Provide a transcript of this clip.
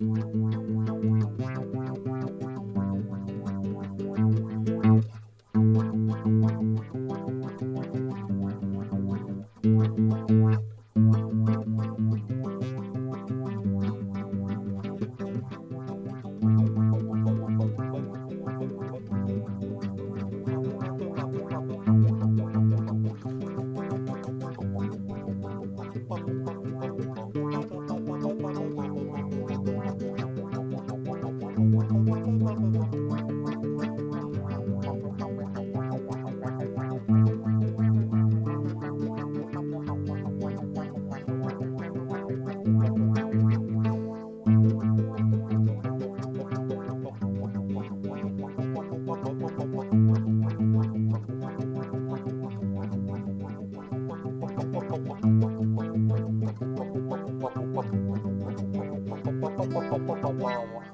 Bye. Wow.